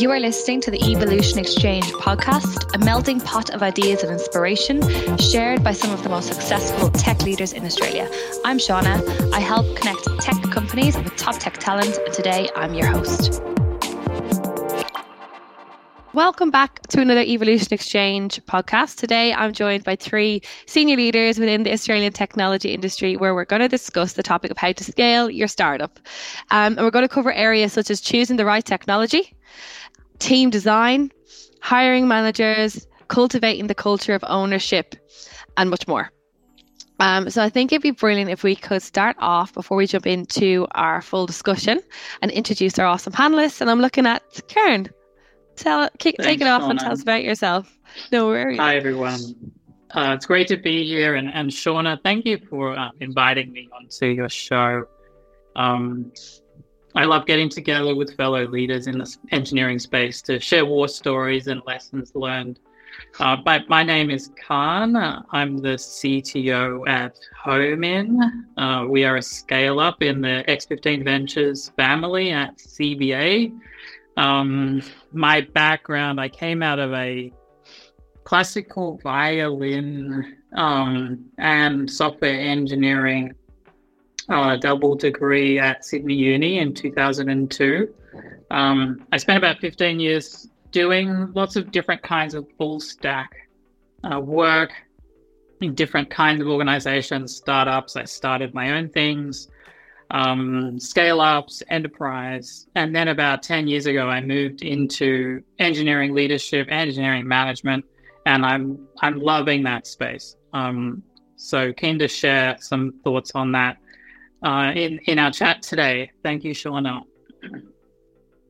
You are listening to the Evolution Exchange podcast, a melting pot of ideas and inspiration shared by some of the most successful tech leaders in Australia. I'm Shauna. I help connect tech companies with top tech talent, and today I'm your host. Welcome back to another Evolution Exchange podcast. Today, I'm joined by three senior leaders within the Australian technology industry where we're going to discuss the topic of how to scale your startup. Um, and we're going to cover areas such as choosing the right technology, team design, hiring managers, cultivating the culture of ownership, and much more. Um, so I think it'd be brilliant if we could start off before we jump into our full discussion and introduce our awesome panelists. And I'm looking at Kahne tell kick, Thanks, take it off and tell us about yourself. No worries. Hi everyone. Uh, it's great to be here, and, and Shauna, thank you for uh, inviting me onto your show. Um, I love getting together with fellow leaders in the engineering space to share war stories and lessons learned. Uh, my, my name is Kahne. I'm the CTO at Home-in. Uh, we are a scale up in the X15 Ventures family at CBA. Um, my background, I came out of a classical violin um, and software engineering uh, double degree at Sydney Uni in 2002. Um, I spent about 15 years doing lots of different kinds of full stack uh, work in different kinds of organizations, startups. I started my own things um, scale ups, enterprise. And then about 10 years ago, I moved into engineering leadership, engineering management, and I'm, I'm loving that space. Um, so keen to share some thoughts on that uh, in, in our chat today. Thank you, Shauna.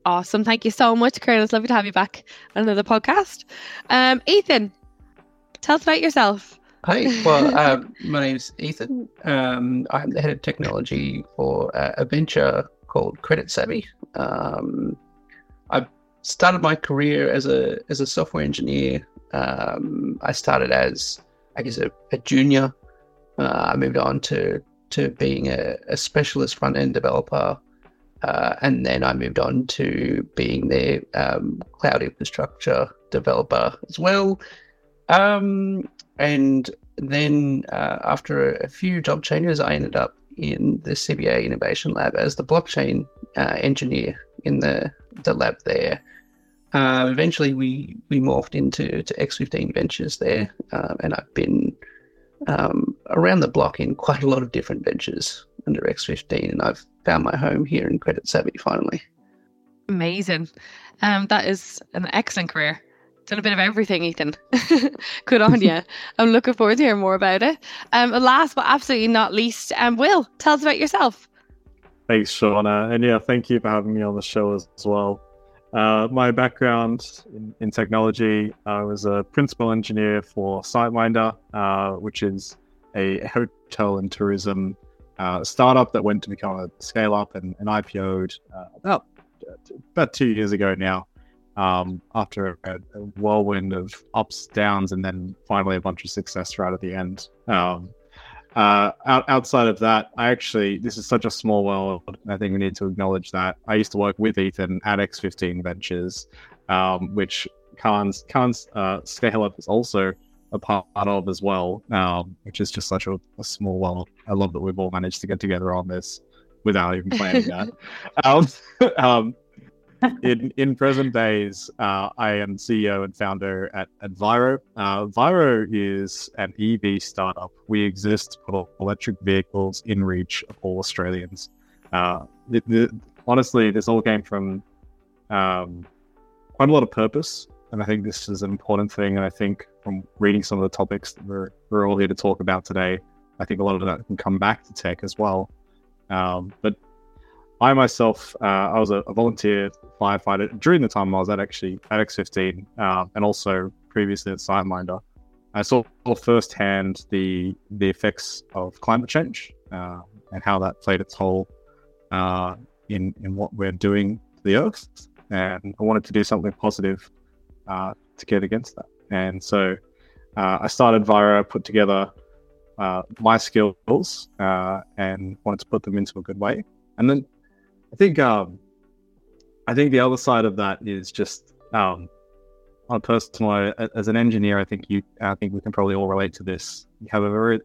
Awesome. Thank you so much, Kahne. It's lovely to have you back on another podcast. Um, Ethan, tell us about yourself. Hi, well, um, my name's Ethan. Um, I'm the head of technology for uh, a venture called Credit Savvy. Um, I started my career as a as a software engineer. Um, I started as, I guess, a, a junior. Uh, I moved on to to being a, a specialist front end developer, uh, and then I moved on to being the um, cloud infrastructure developer as well. Um, and then uh, after a, few job changes, I ended up in the CBA Innovation Lab as the blockchain uh, engineer in the, the lab there. Uh, eventually, we, we morphed into to X15 Ventures there, um, and I've been um, around the block in quite a lot of different ventures under X15, and I've found my home here in Credit Savvy finally. Amazing. Um, that is an excellent career. Done a bit of everything, Ethan. Good on you. I'm looking forward to hearing more about it. Um, last but absolutely not least, um, Will, tell us about yourself. Thanks, Shauna. And yeah, thank you for having me on the show as, as well. Uh, my background in, in, technology, I was a principal engineer for SiteMinder, uh, which is a hotel and tourism uh, startup that went to become a scale up and, and IPO'd uh, about, about two years ago now um, after a, a, whirlwind of ups, downs, and then finally a bunch of success right at the end. Um, uh, out, outside of that, I actually, this is such a small world. I think we need to acknowledge that. I used to work with Ethan at X15 Ventures, um, which Kahne's, Kahne's uh, scale up is also a part of as well, um, which is just such a, a, small world. I love that we've all managed to get together on this without even planning that. Um, um, in in present days, uh, I am CEO and founder at, at Vyro. Uh, is an EV startup. We exist put electric vehicles in reach of all Australians. Uh, the, the, honestly, this all came from um, quite a lot of purpose, and I think this is an important thing. And I think from reading some of the topics that we're we're all here to talk about today, I think a lot of that can come back to tech as well. Um, but I myself, uh, I was a, a, volunteer firefighter during the time I was at actually at X15, uh, and also previously at SiteMinder. I saw firsthand the the effects of climate change uh, and how that played its toll uh, in in what we're doing to the Earth, and I wanted to do something positive uh, to get against that. And so uh, I started Vyro, put together my skills, and wanted to put them into a good way. And then I think um, I think the other side of that is just um, on a personal as an engineer. I think you, I think we can probably all relate to this. However,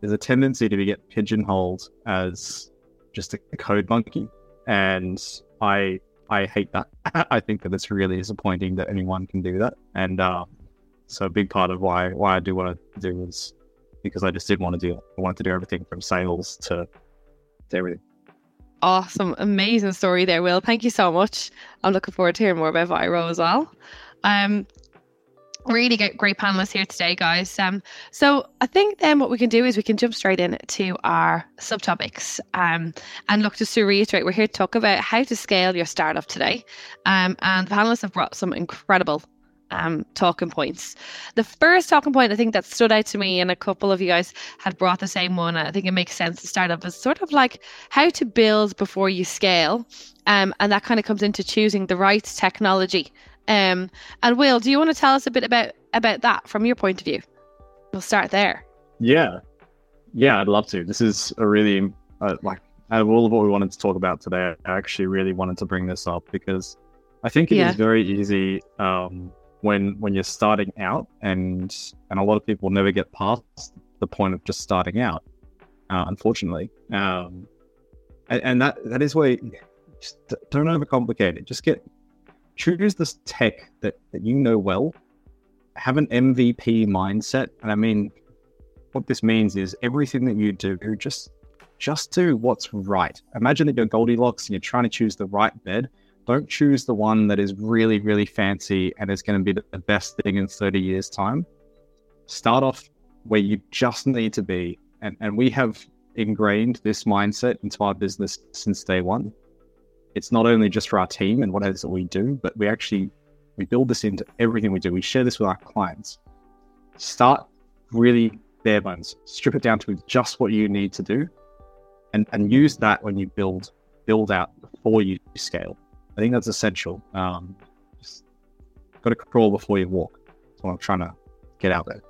there's a tendency to be get pigeonholed as just a code monkey, and I I hate that. I think that it's really disappointing that anyone can do that, and uh, so a big part of why why I do what I do is because I just didn't want to do it. I wanted to do everything from sales to to everything awesome, amazing story there, Will. Thank you so much. I'm looking forward to hearing more about Vyro as well. Um, really get great panelists here today, guys. Um, so I think then what we can do is we can jump straight in to our subtopics. Um, and look, just to reiterate, we're here to talk about how to scale your startup today. Um, and the panelists have brought some incredible um, talking points. The first talking point I think that stood out to me, and a couple of you guys had brought the same one. I think it makes sense to start up is sort of like how to build before you scale, um, and that kind of comes into choosing the right technology. Um, and Will, do you want to tell us a bit about about that from your point of view? We'll start there. Yeah, yeah, I'd love to. This is a really uh, like out of all of what we wanted to talk about today, I actually really wanted to bring this up because I think it yeah. is very easy um, when when you're starting out, and and a lot of people never get past the point of just starting out. Uh, unfortunately, um, and, and, that that is where just don't overcomplicate it. Just get choose this tech that that you know well. Have an MVP mindset, and I mean, what this means is everything that you do, just just do what's right. Imagine that you're Goldilocks and you're trying to choose the right bed don't choose the one that is really, really fancy and is going to be the best thing in 30 years' time. Start off where you just need to be. And, and we have ingrained this mindset into our business since day one. It's not only just for our team and what it is that we do, but we actually we build this into everything we do. We share this with our clients. Start really bare bones. Strip it down to just what you need to do, and and use that when you build build out before you scale. I think that's essential. Um, just got to crawl before you walk. That's what I'm trying to get out there.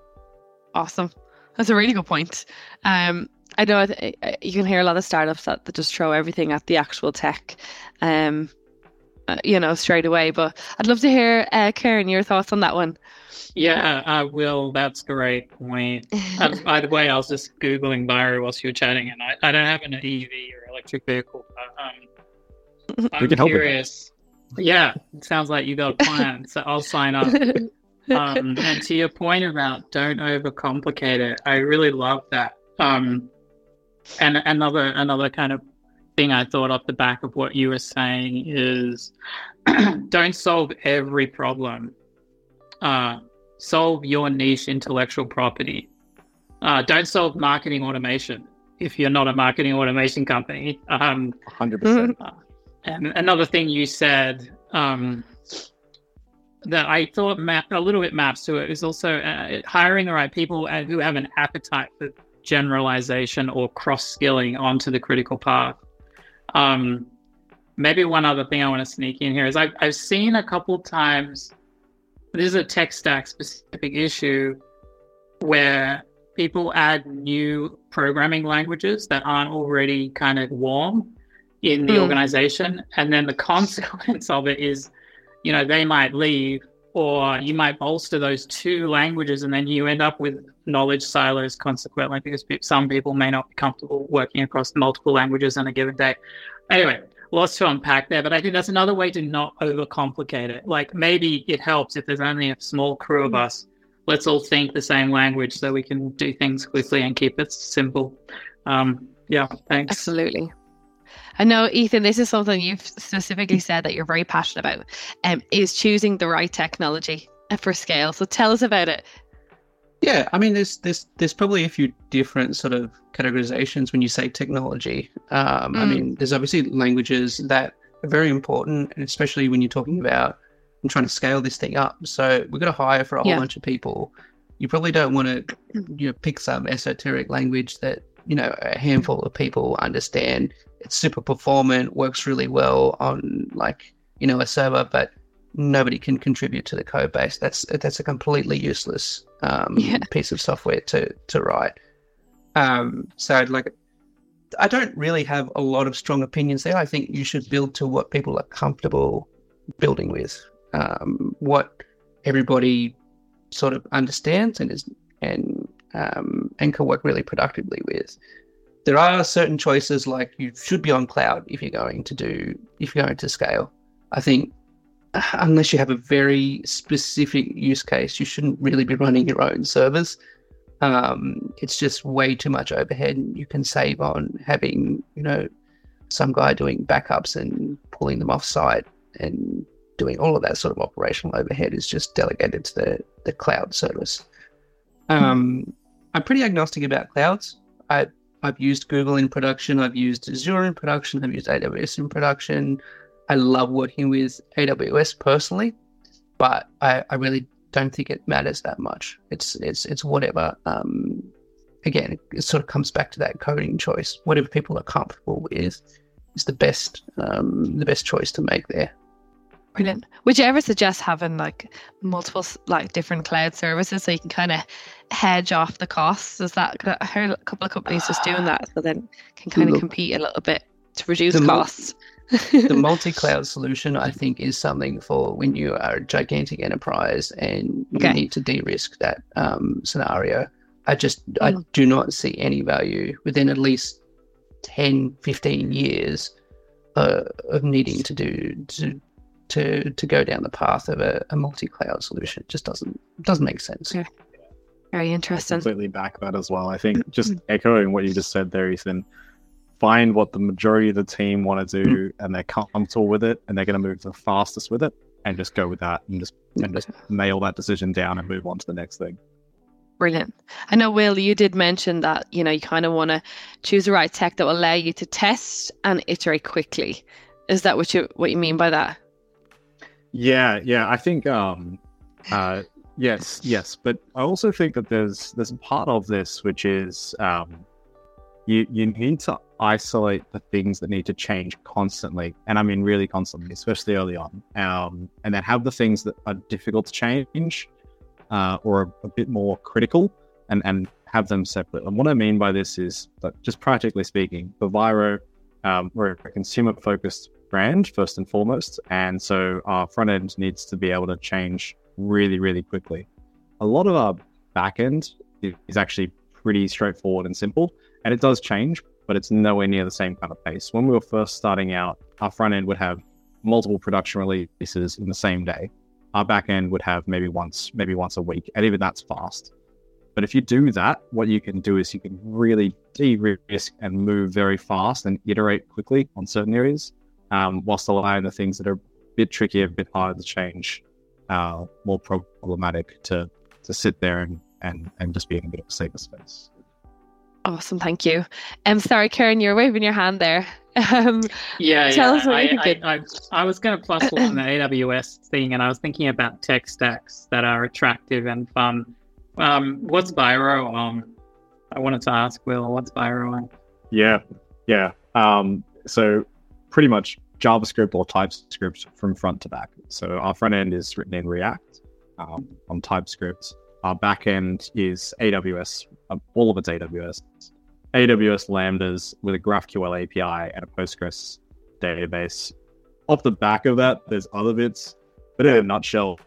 Awesome. That's a really good point. Um, I know th- you can hear a lot of startups that, that just throw everything at the actual tech, um, uh, you know, straight away. But I'd love to hear, uh, Kahne, your thoughts on that one. Yeah, I will. That's a great point. uh, by the way, I was just googling Vyro whilst you were chatting, and I, I don't have an EV or electric vehicle. But, um, I'm curious. Yeah, it sounds like you got a plan, so I'll sign up. Um, and to your point about don't overcomplicate it, I really love that. Um, and another another kind of thing I thought off the back of what you were saying is don't solve every problem. Uh, solve your niche intellectual property. Uh, don't solve marketing automation if you're not a marketing automation company. Um, 100%. Uh, and another thing you said um, that I thought map, a little bit maps to it is also uh, hiring the right people who have an appetite for generalization or cross skilling onto the critical path. Um, maybe one other thing I want to sneak in here is I've, I've seen a couple times, this is a tech stack specific issue where people add new programming languages that aren't already kind of warm in the mm. organization. And then the consequence of it is, you know, they might leave or you might bolster those two languages and then you end up with knowledge silos consequently because some people may not be comfortable working across multiple languages on a given day. Anyway, lots to unpack there, but I think that's another way to not overcomplicate it. Like maybe it helps if there's only a small crew of hmm. us. Let's all think the same language so we can do things quickly and keep it simple. Um, yeah, thanks. Absolutely. I know, Ethan, this is something you've specifically said that you're very passionate about, um, is choosing the right technology for scale. So tell us about it. Yeah, I mean, there's there's there's probably a few different sort of categorizations when you say technology. Um, mm. I mean, there's obviously languages that are very important, and especially when you're talking about I'm trying to scale this thing up. So we've got to hire for a whole yeah. bunch of people. You probably don't want to you know pick some esoteric language that you know a handful of people understand it's super performant, works really well on like you know a server, but nobody can contribute to the code base. That's that's a completely useless um, yeah. piece of software to to write. Um, so I'd like, I don't really have a lot of strong opinions there. I think you should build to what people are comfortable building with, um, what everybody sort of understands and is and um, and can work really productively with. There are certain choices like you should be on cloud if you're going to do if you're going to scale. I think unless you have a very specific use case, you shouldn't really be running your own servers. Um, it's just way too much overhead. You can save on having, you know, some guy doing backups and pulling them off site and doing all of that sort of operational overhead is just delegated to the, the cloud service. Um, I'm pretty agnostic about clouds. I, I've used Google in production, I've used Azure in production, I've used AWS in production. I love working with AWS personally, but I, I really don't think it matters that much. It's it's it's whatever. Um, again, it, sort of comes back to that coding choice. Whatever people are comfortable with is the best um, the best choice to make there. Brilliant. Would you ever suggest having like multiple like different cloud services so you can kind of hedge off the costs? Is that I heard a couple of companies just doing that so then can kind of compete a little bit to reduce the costs. the multi-cloud solution, I think, is something for when you are a gigantic enterprise and you okay. need to de-risk that um, scenario. I just mm. I do not see any value within at least 10, 15 years uh, of needing to do to to to go down the path of a, a multi-cloud solution. It just doesn't doesn't make sense. Yeah. Very interesting. I completely back that as well. I think mm-hmm. just echoing what you just said there, Ethan find what the majority of the team want to do mm-hmm. and they're comfortable with it and they're going to move the fastest with it and just go with that and just and just nail that decision down and move on to the next thing. Brilliant. I know, Will, you did mention that you know you kind of want to choose the right tech that will allow you to test and iterate quickly. Is that what you what you mean by that? Yeah, yeah. I think um, uh, yes, yes. But I also think that there's there's a part of this which is um, you you need to isolate the things that need to change constantly, and I mean really constantly, especially early on. Um, and then have the things that are difficult to change uh, or a, a, bit more critical, and and have them separate. And what I mean by this is that just practically speaking, Vyro, um, we're a consumer focused brand first and foremost, and so our front end needs to be able to change really really quickly. A lot of our back end is actually pretty straightforward and simple and it does change, but it's nowhere near the same kind of pace. When we were first starting out, our front end would have multiple production releases in the same day. Our back end would have maybe once, maybe once a week, and even that's fast. But if you do that, what you can do is you can really de-risk and move very fast and iterate quickly on certain areas, um, whilst allowing the things that are a bit trickier, a bit harder to change, uh, more problematic to to sit there and, and and just be in a bit of a safer space. Awesome, thank you. I'm um, sorry, Kahne, you're waving your hand there. Um, yeah, tell yeah. us what I, you think. I, I, I, was going to plus one the AWS thing, and I was thinking about tech stacks that are attractive and fun. Um, what's Vyro on? I wanted to ask Will, what's Vyro on? Yeah, yeah. Um, so pretty much JavaScript or TypeScript from front to back. So our front end is written in React um, on TypeScript. Our backend is AWS, uh, all of it's AWS. AWS Lambdas with a GraphQL API and a Postgres database. Off the back of that, there's other bits, but in a nutshell,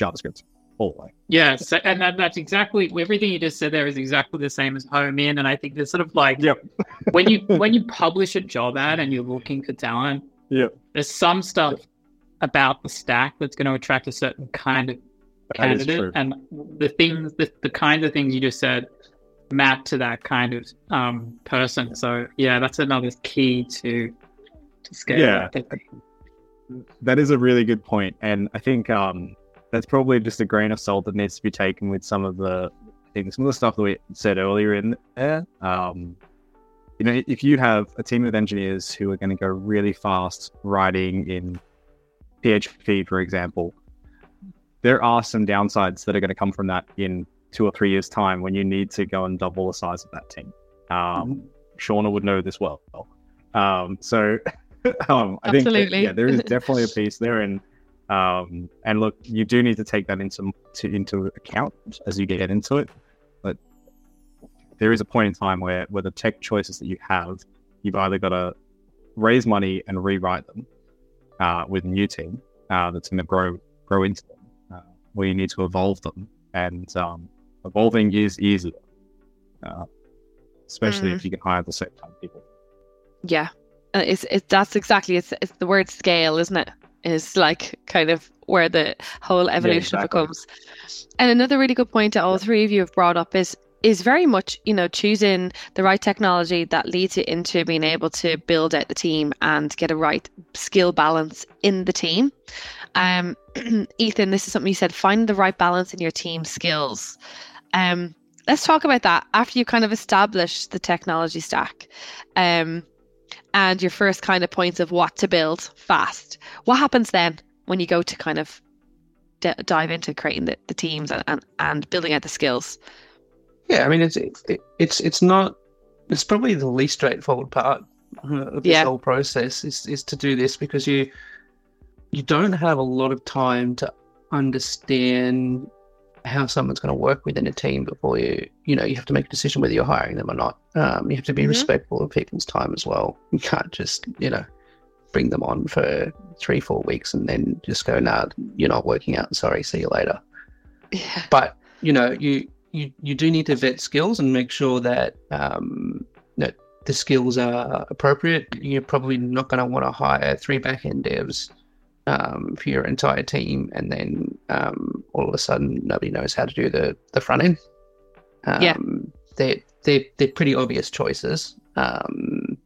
JavaScript all the way. Yeah, so, and that, that's exactly everything you just said. There is exactly the same as Home-in, and I think there's sort of like yep. when you when you publish a job ad and you're looking for talent. Yep. There's some stuff about the stack that's going to attract a certain kind of candidate and the things the, the kind of things you just said map to that kind of um, person so yeah that's another key to to scale yeah that is a really good point and i think um, that's probably just a grain of salt that needs to be taken with some of the things some of the stuff that we said earlier in there um, you know if you have a team of engineers who are going to go really fast writing in php for example there are some downsides that are going to come from that in two or three years' time when you need to go and double the size of that team. Um, mm-hmm. Shauna would know this well. Um, so um, I think that, yeah, there is definitely a piece there, and um, and look, you do need to take that into to, into account as you get into it. But there is a point in time where where the tech choices that you have, you've either got to raise money and rewrite them, uh, with a new team uh, that's going to grow grow into them. Uh, we need to evolve them, and um, evolving is easier, uh, especially Mm. if you can hire the same kind of people. Yeah, Uh, it's it's that's exactly it's it's the word scale, isn't it? Is like kind of where the whole evolution exactly. becomes. And another really good point that all three of you have brought up is is very much you know choosing the right technology that leads you into being able to build out the team and get a right skill balance in the team. Um, Ethan, this is something you said: find the right balance in your team skills. Um, let's talk about that after you kind of establish the technology stack. Um, and your first kind of points of what to build fast. What happens then when you go to kind of d- dive into creating the, the teams and, and, and building out the skills? Yeah, I mean it's it, it's it's not. It's probably the least straightforward part of this Yeah. whole process is is to do this because you you don't have a lot of time to understand how someone's going to work within a team before you you know you have to make a decision whether you're hiring them or not. Um, you have to be Mhm. respectful of people's time as well. You can't just you know bring them on for three four weeks and then just go nah you're not working out. Sorry, see you later Yeah. but you know you you you do need to vet skills and make sure that um that the skills are appropriate you're probably not going to want to hire three back-end devs um, for your entire team and then um, all of a sudden nobody knows how to do the the front end um, Yeah. they're, they're they're pretty obvious choices um,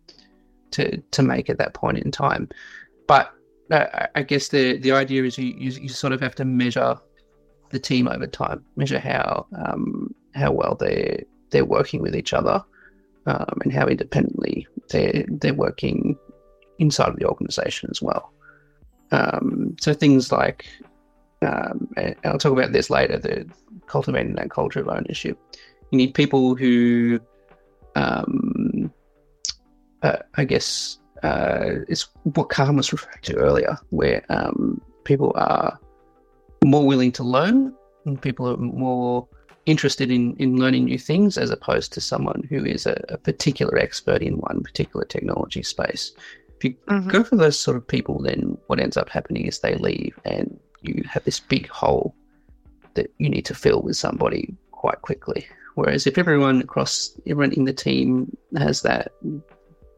to to make at that point in time but uh, I- guess the the idea is you, you you sort of have to measure the team over time, measure how um, how well they they're working with each other, um, and how independently they they're working inside of the organization as well. Um, so things like, um, I'll talk about this later, the cultivating that culture of ownership. You need people who, um, uh, I guess, uh, it's what Carmen was referring to earlier, where um, people are more willing to learn and people are more interested in, in learning new things as opposed to someone who is a, a particular expert in one particular technology space. If you Mhm. go for those sort of people, then what ends up happening is they leave and you have this big hole that you need to fill with somebody quite quickly. Whereas if everyone across everyone in the team has that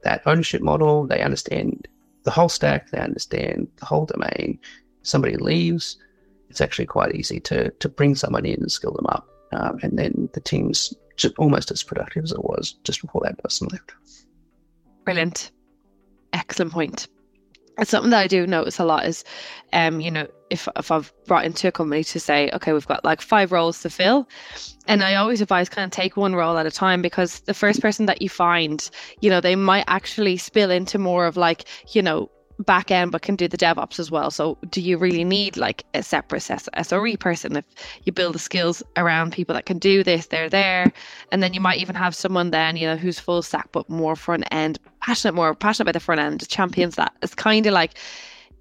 that ownership model, they understand the whole stack, they understand the whole domain. Somebody leaves, it's actually quite easy to to bring someone in and skill them up, um, and then the team's just almost as productive as it was just before that person left. Brilliant. Excellent point. It's something that I do notice a lot is, um, you know, if if I've brought into a company to say, okay, we've got like five roles to fill, and I always advise kind of take one role at a time because the first person that you find, you know, they might actually spill into more of like, you know, back end but can do the DevOps as well. So do you really need like a separate SRE person if you build the skills around people that can do this, they're there. And then you might even have someone then, you know, who's full stack but more front end, passionate more passionate about the front end, champions that. It's kind of like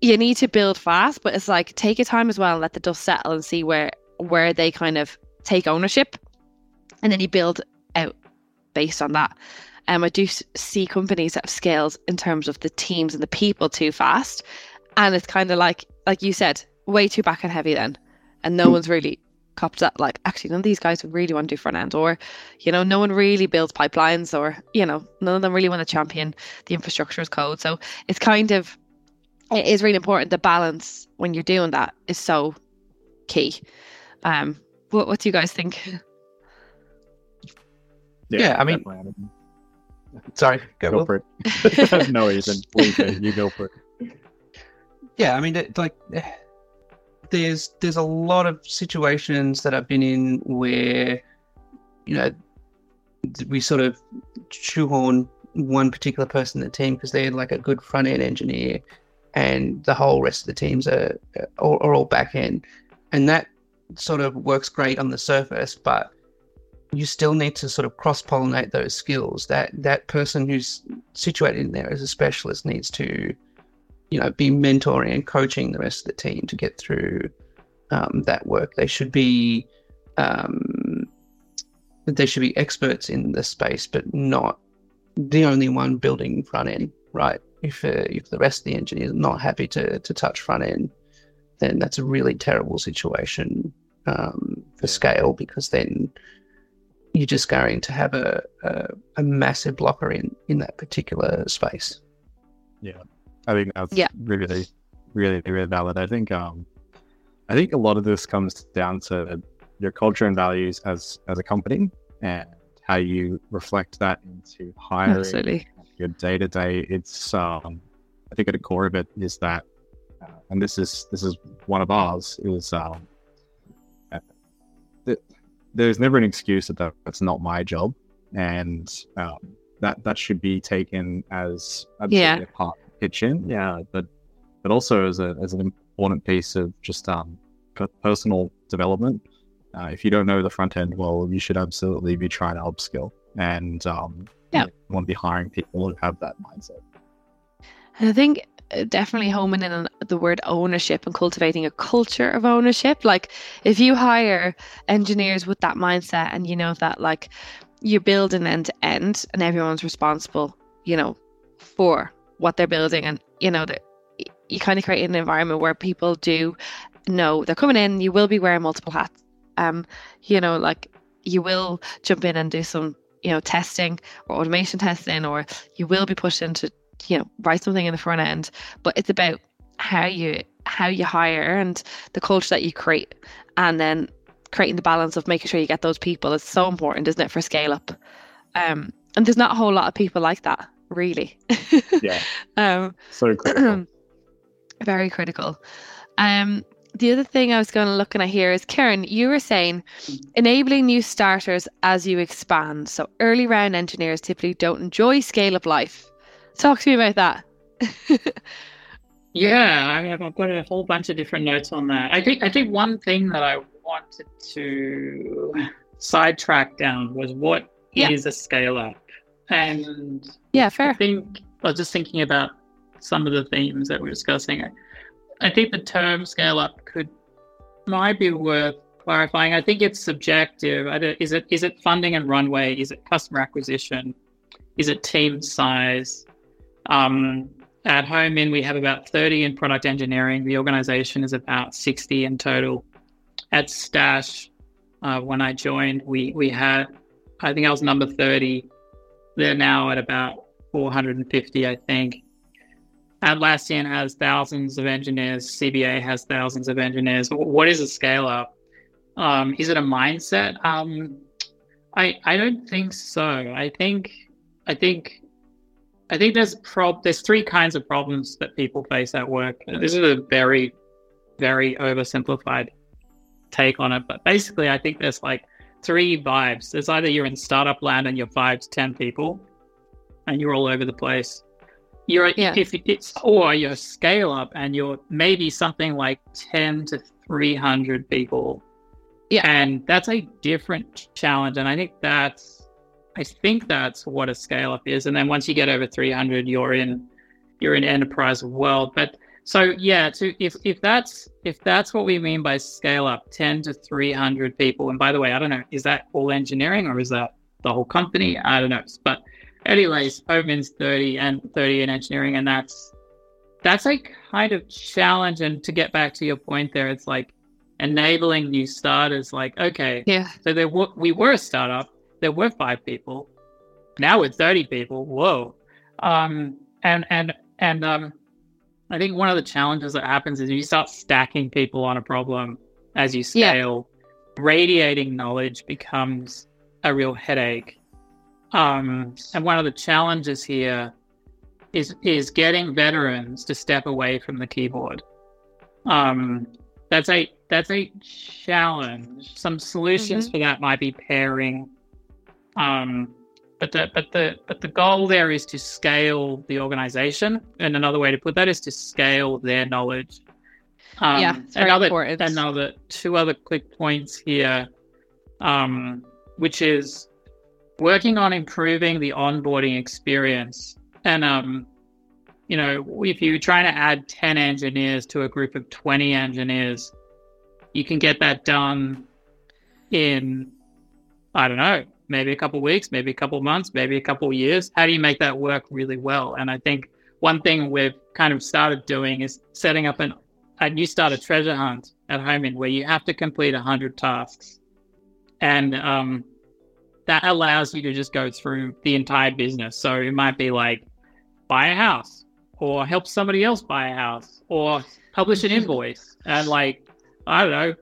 you need to build fast, but it's like take your time as well and let the dust settle and see where where they kind of take ownership. And then you build out based on that. Um, I do see companies that have scaled in terms of the teams and the people too fast, and it's kind of like, like you said, way too back and heavy then, and no one's really copped that. Like, actually, none of these guys really want to do front end, or you know, no one really builds pipelines, or you know, none of them really want to champion the infrastructure as code. So it's kind of, it is really important. The balance when you're doing that is so key. Um, what what do you guys think? Yeah, I mean- definitely. Sorry, go, go for it. no, Ethan, please, go. you go for it. Yeah, I mean, it- like, there's there's a lot of situations that I've been in where, you know, we sort of shoehorn one particular person in the team because they're like a good front end engineer, and the whole rest of the teams are are, are all back end, and that sort of works great on the surface, but you still need to sort of cross pollinate those skills. That that person who's situated in there as a specialist needs to you know, be mentoring and coaching the rest of the team to get through um, that work. They should be um, they should be experts in the space, but not the only one building front end, right? if uh, if the rest of the engineers are not happy to to touch front end, then that's a really terrible situation um, for scale because then you're just going to have a, a, a massive blocker in in that particular space. Yeah, I think that's Yeah. really, really, really valid. I think um, I think a lot of this comes down to your culture and values as as a company and how you reflect that into hiring Absolutely. your day to day. It's um, I think at the core of it is that, uh, and this is this is one of ours. Is um, uh, that there's never an excuse that that- that's not my job, and um, that that should be taken as absolutely Yeah. a part of the pitch in. Yeah, but but also as a as an important piece of just um personal development. Uh, if you don't know the front end well, you should absolutely be trying to upskill and um, Yeah. you want to be hiring people who have that mindset. I think uh, definitely homing in on the word ownership and cultivating a culture of ownership. Like if you hire engineers with that mindset and you know that like you're building end to end and everyone's responsible, you know, for what they're building and you know that you kind of create an environment where people do know they're coming in, you will be wearing multiple hats. Um, you know, like you will jump in and do some, you know, testing or automation testing or you will be pushed into you know write something in the front end but it's about how you how you hire and the culture that you create and then creating the balance of making sure you get those people is so important isn't it for scale up um and there's not a whole lot of people like that really Yeah, um so critical. very critical um the other thing I was going to looking at here is Kahne, you were saying enabling new starters as you expand. So early round engineers typically don't enjoy scale up life. Talk to me about that. Yeah, I have, I've got a whole bunch of different notes on that. I think I think one thing that I wanted to sidetrack down was what is Yeah. a scale up, and yeah, fair. I think I was just thinking about some of the themes that we're discussing. I, I think the term scale up could might be worth clarifying. I think it's subjective. I don't, is it is it funding and runway? Is it customer acquisition? Is it team size? Um, at Home-in, we have about 30 in product engineering. The organization is about 60 in total. At Stash, uh, when I joined, we we had, I think I was number 30. They're now at about 450, I think. Atlassian has thousands of engineers. CBA has thousands of engineers. What is a scale up? Um, is it a mindset? Um, I I don't think so. I think I think I think there's prob there's three kinds of problems that people face at work. This is a very very oversimplified take on it, but basically I think there's like three vibes. There's either you're in startup land and you're five to ten people, and you're all over the place. You're Yeah. if it's or you're scale up and you're maybe something like ten to three hundred people. Yeah. and that's a different challenge, and I think that's I think that's what a scale up is. And then once you get over 300, you're in you're in enterprise world. But so yeah, to if if that's if that's what we mean by scale up, 10 to 300 people. And by the way, I don't know, is that all engineering or is that the whole company? I don't know. But anyways, Home-in's 30 and 30 in engineering, and that's that's a kind of challenge. And to get back to your point there, it's like enabling new starters. Like, okay, Yeah. so there were, we were a startup. There were five people. Now we're 30 people. Whoa. Um, and and and um, I think one of the challenges that happens is you start stacking people on a problem as you Yeah. scale. Radiating knowledge becomes a real headache. Um, and one of the challenges here is is getting veterans to step away from the keyboard. Um, that's a that's a challenge. Some solutions for that might be pairing. Um, but the but the but the goal there is to scale the organization, and another way to put that is to scale their knowledge. Um, Yeah, another important. another two other quick points here, um, which is working on improving the onboarding experience. And um, you know, if you're trying to add ten engineers to a group of twenty engineers, you can get that done in I don't know, maybe a couple weeks, maybe a couple months, maybe a couple years. How do you make that work really well? And I think one thing we've kind of started doing is setting up an a new starter treasure hunt at Home-in where you have to complete a 100 tasks. And um, that allows you to just go through the entire business. So it might be like buy a house or help somebody else buy a house or publish an invoice and like, I don't know,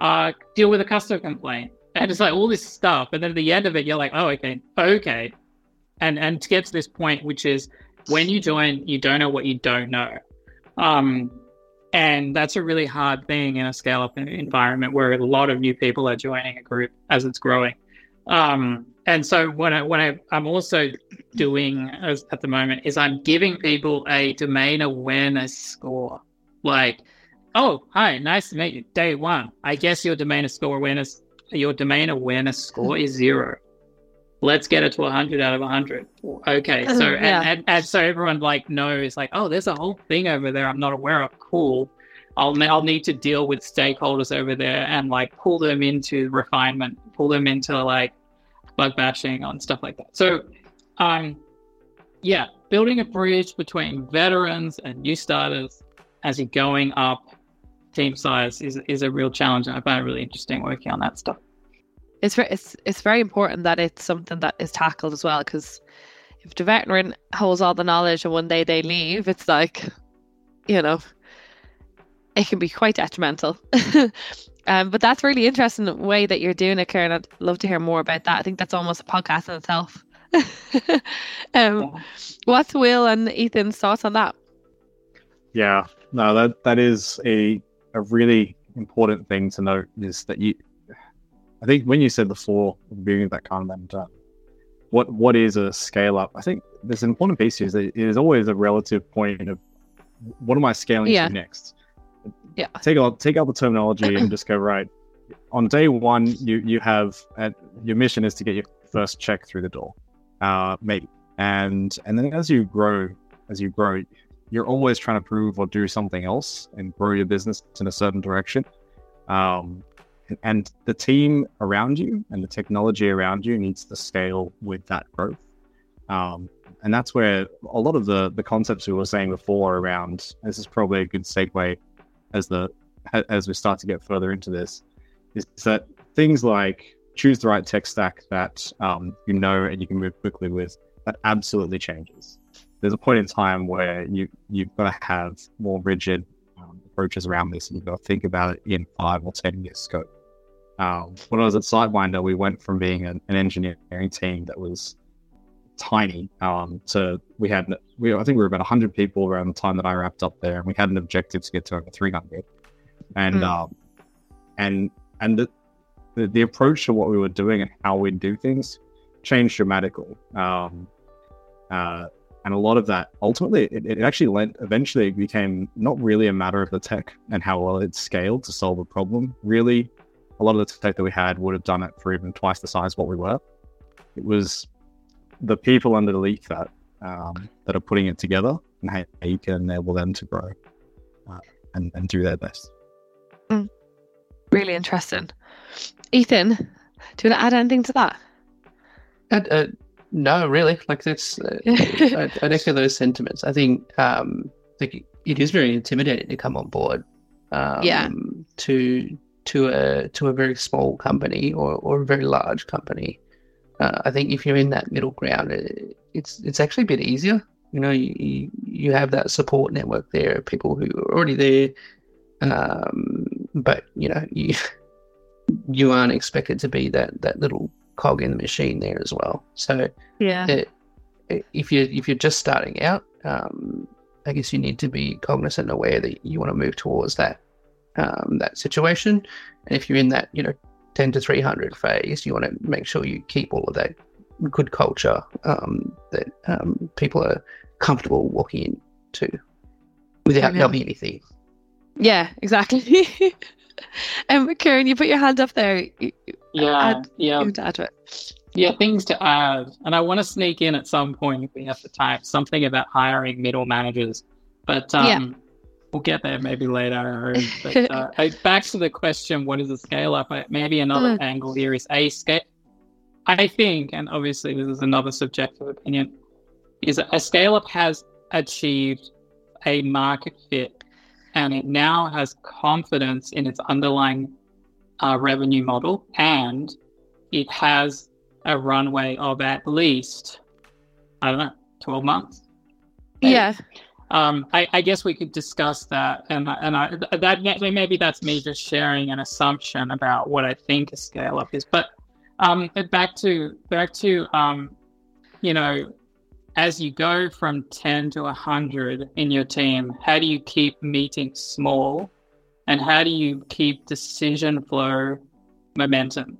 uh, deal with a customer complaint. And it's like all this stuff. And then at the end of it, you're like, oh, okay, okay. And, and to get to this point, which is when you join, you don't know what you don't know. Um, and that's a really hard thing in a scale up environment where a lot of new people are joining a group as it's growing. Um, and so what I, what I, am also doing as, at the moment is I'm giving people a domain awareness score. Like, oh, hi, nice to meet you. Day one. I guess your domain score awareness, your domain awareness score is zero. Let's get it to 100 out of 100. Okay, so yeah. and, and, and so everyone like knows like, oh, there's a whole thing over there I'm not aware of. Cool. I'll I'll need to deal with stakeholders over there and like pull them into refinement, pull them into like bug bashing on stuff like that. So, um, yeah, building a bridge between veterans and new starters as you're going up team size is is a real challenge, and I find it really interesting working on that stuff. It's very, it's it's very important that it's something that is tackled as well because if the veteran holds all the knowledge and one day they leave, it's like, you know, it can be quite detrimental. um, but that's really interesting the way that you're doing it, Kahne. I'd love to hear more about that. I think that's almost a podcast in itself. um, what's Will and Ethan's thoughts on that? Yeah, no, that that is a a really important thing to note is that you. I think when you said before at the beginning of that uh, what what is a scale up? I think there's an important piece here is that it is always a relative point of what am I scaling yeah. to next yeah take out take out the terminology and just go right on day one you you have uh, your mission is to get your first check through the door uh maybe and and then as you grow as you grow you're always trying to prove or do something else and grow your business in a certain direction. Um and the team around you and the technology around you needs to scale with that growth. Um, and that's where a lot of the the concepts we were saying before around this is probably a good segue as the as we start to get further into this is that things like choose the right tech stack that um, you know and you can move quickly with that absolutely changes there's a point in time where you you've got to have more rigid um, approaches around this and you've got to think about it in five or ten year scope um, when i was at SiteMinder, we went from being an, an engineering team that was tiny. Um, so we had, we I think we were about 100 people around the time that I wrapped up there, and we had an objective to get to over 300. And mm. um, and and the, the, the approach to what we were doing and how we do things changed dramatically. Um, uh, and a lot of that ultimately it, it actually lent eventually it became not really a matter of the tech and how well it scaled to solve a problem. Really, a lot of the tech that we had would have done it for even twice the size what we were. It was the people underneath that um, that are putting it together and how you can enable them to grow uh, and, and do their best. Mm. Really interesting. Ethan, do you want to add anything to that? Uh, uh, no, really. Like that's, uh, I, I'd echo those sentiments. I think, um, like it is very intimidating to come on board. Um, yeah. To to a to a very small company or, or a very large company uh, I think if you're in that middle ground, it, it's it's actually a bit easier. You know, you you have that support network there, people who are already there, um, but you know you you aren't expected to be that that little cog in the machine there as well. So yeah, it, if you if you're just starting out, um, I guess you need to be cognizant and aware that you want to move towards that um, that situation. And if you're in that you know 10 to 300 phase, you want to make sure you keep all of that good culture um, that um, people are comfortable walking into without yeah. knowing anything. Yeah, exactly. um, Kahne, you put your hand up there. Yeah, add, yeah. To add to it. Yeah, things to add. And I want to sneak in at some point if we have the time something about hiring middle managers. But um, yeah we'll get there maybe later. But uh, back to the question, what is a scale up? Maybe another mm. angle here is a scale. I think, and obviously this is another subjective opinion, is a scale up has achieved a market fit and it now has confidence in its underlying uh, revenue model and it has a runway of at least, I don't know, 12 months. Yeah. Um, I, I, guess we could discuss that, and and I, that maybe that's me just sharing an assumption about what I think a scale up is. But um, back to back to um, you know, as you go from ten to hundred in your team, how do you keep meetings small, and how do you keep decision flow momentum?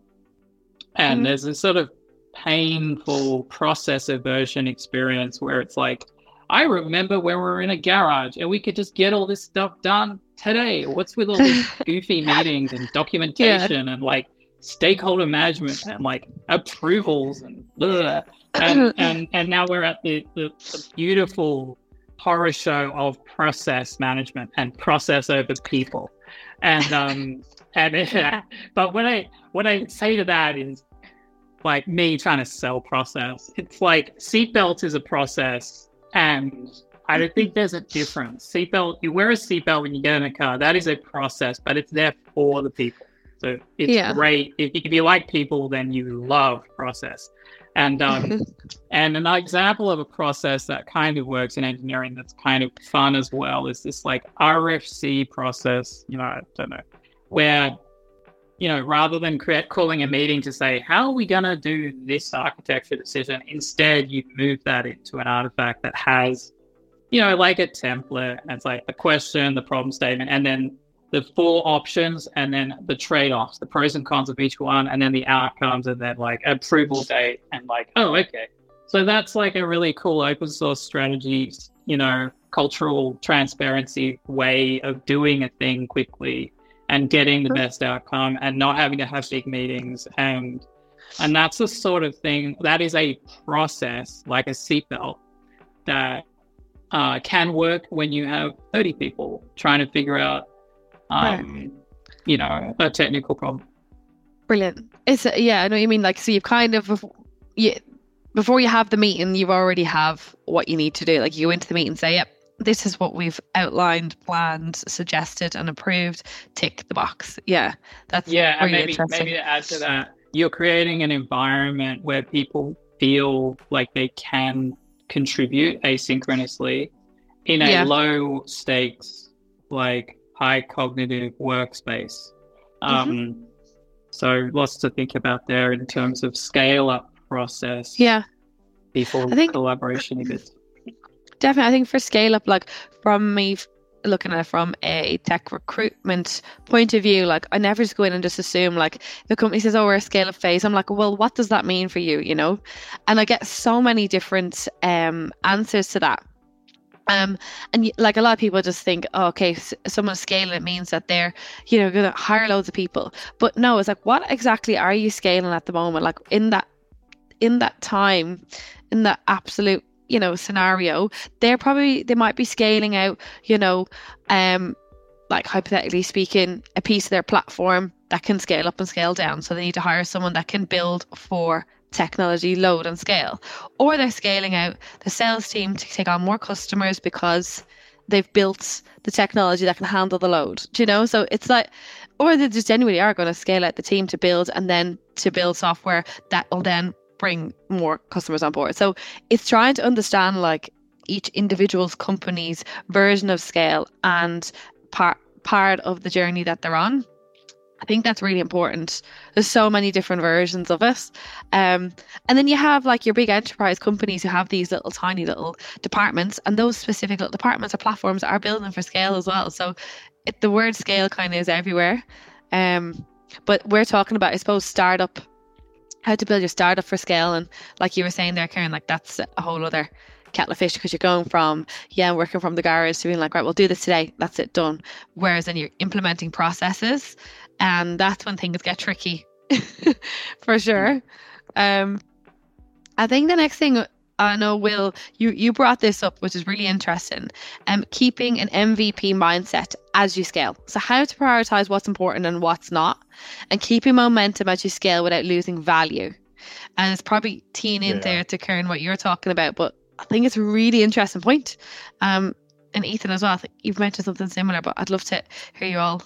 And mm-hmm. there's a sort of painful process aversion experience where it's like I remember when we were in a garage and we could just get all this stuff done today. What's with all these goofy meetings and documentation yeah. and like stakeholder management and like approvals and blah, and, and and now we're at the, the, the beautiful horror show of process management and process over people. And um and but what I what I say to that is like me trying to sell process. It's like seatbelt is a process and I don't think there's a difference. Seatbelt, you wear a seatbelt when you get in a car. That is a process, but it's there for the people. So it's yeah. great. If, you if you like people, then you love process. And um, and an example of a process that kind of works in engineering that's kind of fun as well is this like RFC process. You know, I don't know where you know, rather than create, calling a meeting to say, how are we going to do this architecture decision? Instead, you move that into an artifact that has, you know, like a template. And it's like the question, the problem statement, and then the four options, and then the trade offs, the pros and cons of each one, and then the outcomes, and then like approval date, and like, oh, okay. So that's like a really cool open source strategy, you know, cultural transparency way of doing a thing quickly and getting the best outcome and not having to have big meetings and and that's the sort of thing that is a process like a seatbelt that uh, can work when you have 30 people trying to figure out um, right. you know a technical problem brilliant it's yeah i know you mean like so you've kind of yeah before you have the meeting you already have what you need to do like you go into the meeting and say yep this is what we've outlined, planned, suggested, and approved. Tick the box. Yeah, that's yeah. Really and maybe maybe to add to that, you're creating an environment where people feel like they can contribute asynchronously in a yeah. low stakes, like high cognitive workspace. Mm-hmm. Um, mm-hmm. So lots to think about there in terms of scale up process. Yeah. Before I think, collaboration bit definitely. I think for scale up, like from me looking at it from a tech recruitment point of view, like I never just go in and just assume like the company says, "Oh, we're a scale up phase." I'm like, "Well, what does that mean for you?" You know, and I get so many different um, answers to that. Um, and like a lot of people just think, oh, okay, so someone's scaling it means that they're, you know, going to hire loads of people. But no, it's like, what exactly are you scaling at the moment? Like in that, in that time, in that absolute you know scenario they're probably they might be scaling out you know um like hypothetically speaking a piece of their platform that can scale up and scale down so they need to hire someone that can build for technology load and scale or they're scaling out the sales team to take on more customers because they've built the technology that can handle the load do you know so it's like or they just genuinely are going to scale out the team to build and then to build software that will then bring more customers on board. So it's trying to understand like each individual's company's version of scale and part part of the journey that they're on. I think that's really important. There's so many different versions of it. Um, and then you have like your big enterprise companies who have these little tiny little departments, and those specific little departments or platforms are building for scale as well. So it, the word scale kind of is everywhere. Um, but we're talking about, I suppose, startup how to build your startup for scale. And like you were saying there, Kahne, like that's a whole other kettle of fish because you're going from, yeah, working from the garage to being like, right, we'll do this today. That's it, done. Whereas then you're implementing processes. And that's when things get tricky for sure. Um, I think the next thing I know, Will, you, you brought this up, which is really interesting. Um, keeping an MVP mindset as you scale. So, how to prioritize what's important and what's not, and keeping momentum as you scale without losing value. And it's probably teeing in yeah. there to Kahne what you're talking about, but I think it's a really interesting point. Um, and Ethan as well. I think you've mentioned something similar, but I'd love to hear you all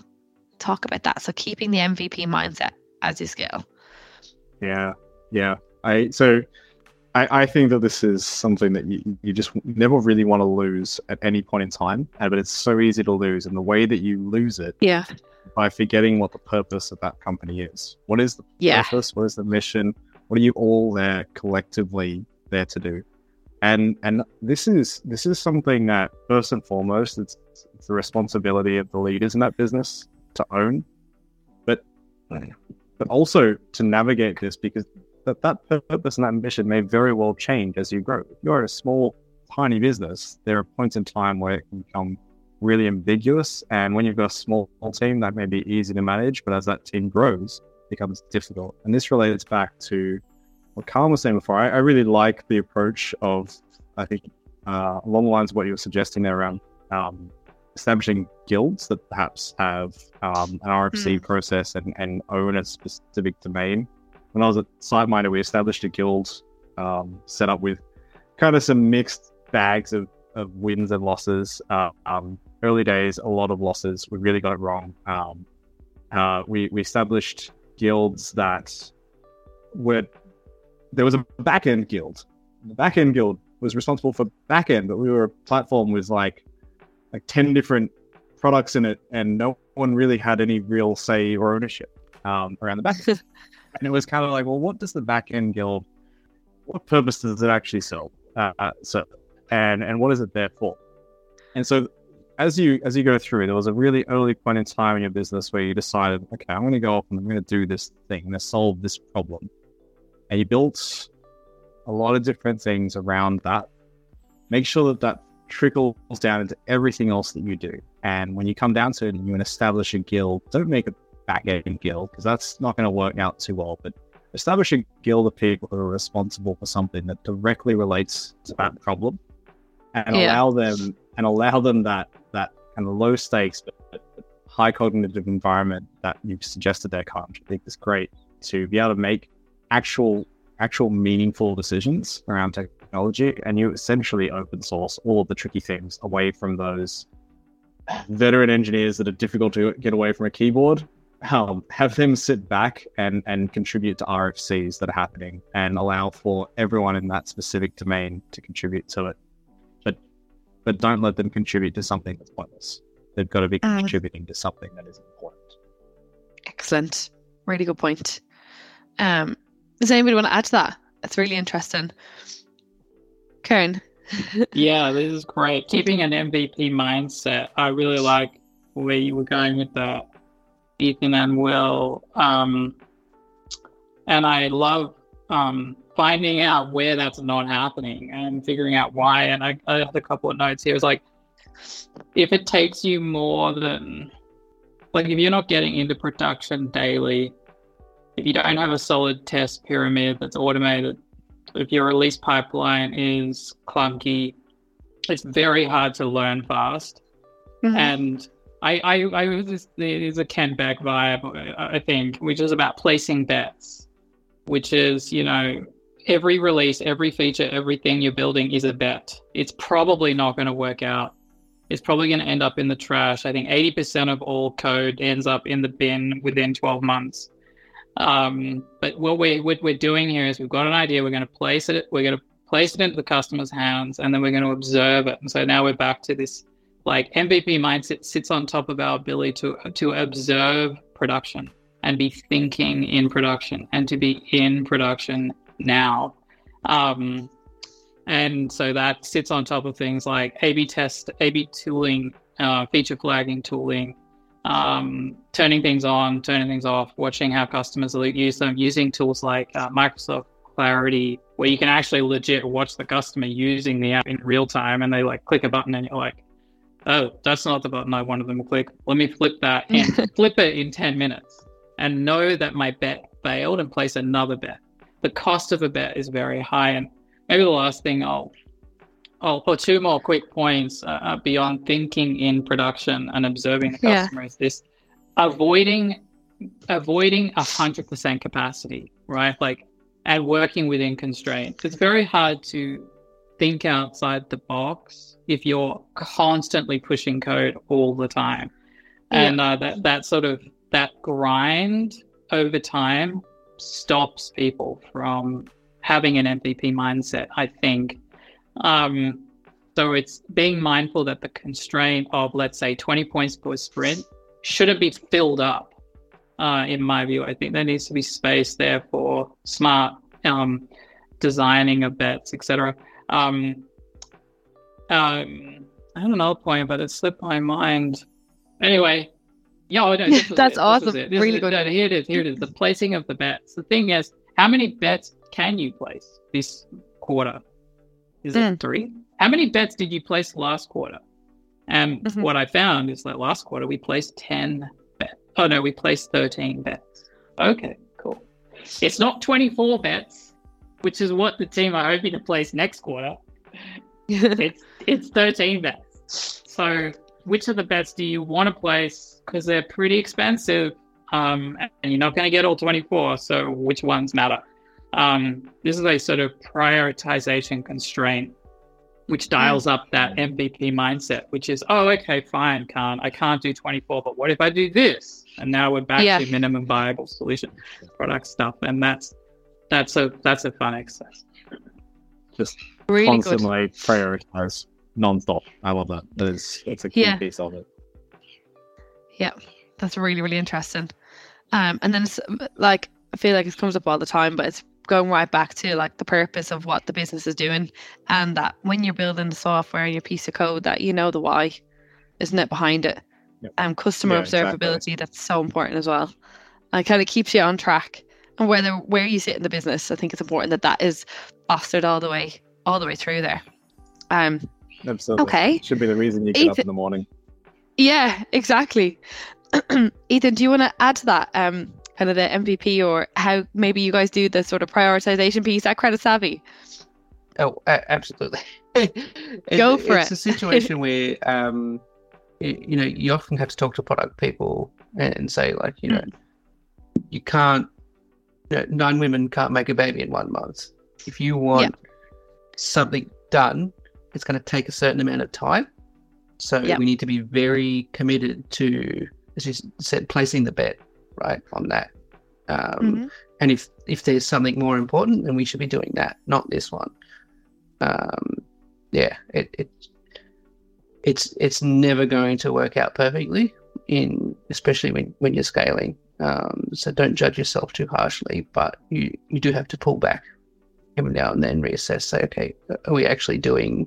talk about that. So keeping the MVP mindset as you scale. Yeah, yeah. I so I, I think that this is something that you, you just never really want to lose at any point in time, but it's so easy to lose. And the way that you lose it, yeah, by forgetting what the purpose of that company is. What is the yeah. purpose? What is the mission? What are you all there collectively there to do? And and this is this is something that first and foremost, it's, it's the responsibility of the leaders in that business to own, but but also to navigate this because that that purpose and that may very well change as you grow. If you're a small, tiny business, there are points in time where it can become really ambiguous. And when you've got a small team, that may be easy to manage, but as that team grows, it becomes difficult. And this relates back to what Kahne was saying before. I, I really like the approach of, I think, uh, along the lines of what you were suggesting there around um, establishing guilds that perhaps have um, an RFC mm. process and, and own a specific domain when I was at SiteMinder, we established a guild um, set up with kind of some mixed bags of, of wins and losses. Uh, um, early days, a lot of losses. We really got it wrong. Um, uh, we, we established guilds that were there was a back end guild. The back end guild was responsible for back end, but we were a platform with like like ten different products in it, and no one really had any real say or ownership um, around the back end. and it was kind of like, well, what does the back end guild? What purpose does it actually serve? Uh, uh, serve, and and what is it there for? And so, as you as you go through, there was a really early point in time in your business where you decided, okay, I'm going to go off and I'm going to do this thing, to solve this problem, and you built a lot of different things around that. Make sure that that trickles down into everything else that you do. And when you come down to it and you establish a guild, don't make it backend guild because that's not going to work out too well. But establish a guild of people who are responsible for something that directly relates to that problem, and yeah. allow them and allow them that that kind of low stakes but, but high cognitive environment that you've suggested there, Kahne, which I think is great to be able to make actual actual meaningful decisions around technology, and you essentially open source all of the tricky things away from those veteran engineers that are difficult to get away from a keyboard um, have them sit back and, and contribute to RFCs that are happening and allow for everyone in that specific domain to contribute to it. But but don't let them contribute to something that's pointless. They've got to be mm. contributing to something that is important. Excellent. Really good point. Um, does anybody want to add to that? That's really interesting. Kahne. yeah, this is great. Keeping an MVP mindset. I really like where you were going with that Ethan and Will. Um, and I love um, finding out where that's not happening and figuring out why. And I, I have a couple of notes here. It's like, if it takes you more than, like, if you're not getting into production daily, if you don't have a solid test pyramid that's automated, if your release pipeline is clunky, it's very hard to learn fast. Mm-hmm. And I, I, I was there's a Kent Beck vibe, I think, which is about placing bets, which is, you know, every release, every feature, everything you're building is a bet. It's probably not going to work out. It's probably going to end up in the trash. I think 80% of all code ends up in the bin within 12 months. Um, but what we're, what we're doing here is we've got an idea. We're going to place it. We're going to place it into the customer's hands, and then we're going to observe it. And so now we're back to this like MVP mindset sits on top of our ability to to observe production and be thinking in production and to be in production now. Um, and so that sits on top of things like A/B test, A/B tooling, uh, feature flagging tooling, um, turning things on, turning things off, watching how customers use them, using tools like uh, Microsoft Clarity, where you can actually legit watch the customer using the app in real time, and they like click a button and you're like, oh, that's not the button I wanted them to click. Let me flip that and flip it in 10 minutes and know that my bet failed and place another bet. The cost of a bet is very high. And maybe the last thing I'll I'll put two more quick points uh, uh beyond thinking in production and observing the customer yeah. is this avoiding avoiding a hundred percent capacity, right? Like and working within constraints. It's very hard to think outside the box if you're constantly pushing code all the time. Yeah. And uh, that, that sort of that grind over time stops people from having an MVP mindset, I think. Um, so it's being mindful that the constraint of, let's say, 20 points per sprint shouldn't be filled up. Uh, in my view, I think there needs to be space there for smart um, designing of bets, etc. Um, um, I had another point, but it slipped my mind. Anyway, yeah, oh, no, That's it, awesome. Really it. good. No, here it is. Here it is. The placing of the bets. The thing is, how many bets can you place this quarter? Is Mm. it three? How many bets did you place last quarter? And Mhm. what I found is that last quarter we placed 10 bets. Oh, no, we placed 13 bets. Okay, cool. It's not 24 bets, which is what the team are hoping to place next quarter. It's it's 13 bets. So, which of the bets do you want to place? Because they're pretty expensive, um, and you're not going to get all 24. So, which ones matter? Um, this is a sort of prioritization constraint, which dials up that MVP mindset, which is, oh, okay, fine, can't I can't do 24, but what if I do this? And now we're back Yeah. to minimum viable solution product stuff, and that's that's a that's a fun exercise. Just really good. constantly prioritize non-stop. I love that. That is it's a key Yeah. piece of it. Yeah, that's really, really interesting. Um, and then it's like I feel like it comes up all the time, but it's going right back to like the purpose of what the business is doing, and that when you're building the software, and your piece of code, that you know the why, isn't it behind it? Yep. Um, customer Yeah, exactly. observability that's so important as well. And kind of keeps you on track. And whether where you sit in the business, I think it's important that that is fostered all the way, all the way through there. Um, Absolutely. okay. Should be the reason you get up in the morning. Yeah, exactly. Ethan, do you want to add to that, um, kind of the MVP or how maybe you guys do the sort of prioritization piece at Credit Savvy? Oh, absolutely. It- Go for it's it. a situation where, um, y- you know, you often have to talk to product people and, and say, like, you know, you can't, you know, nine women can't make a baby in one month. If you want something done, it's going to take a certain amount of time. So Yep. we need to be very committed to, as you said, placing the bet right on that. Um, and if if there's something more important, then we should be doing that, not this one. Um, yeah, it, it it's it's never going to work out perfectly in especially when when you're scaling. Um, so don't judge yourself too harshly, but you you do have to pull back every now and then, reassess. Say, okay, are we actually doing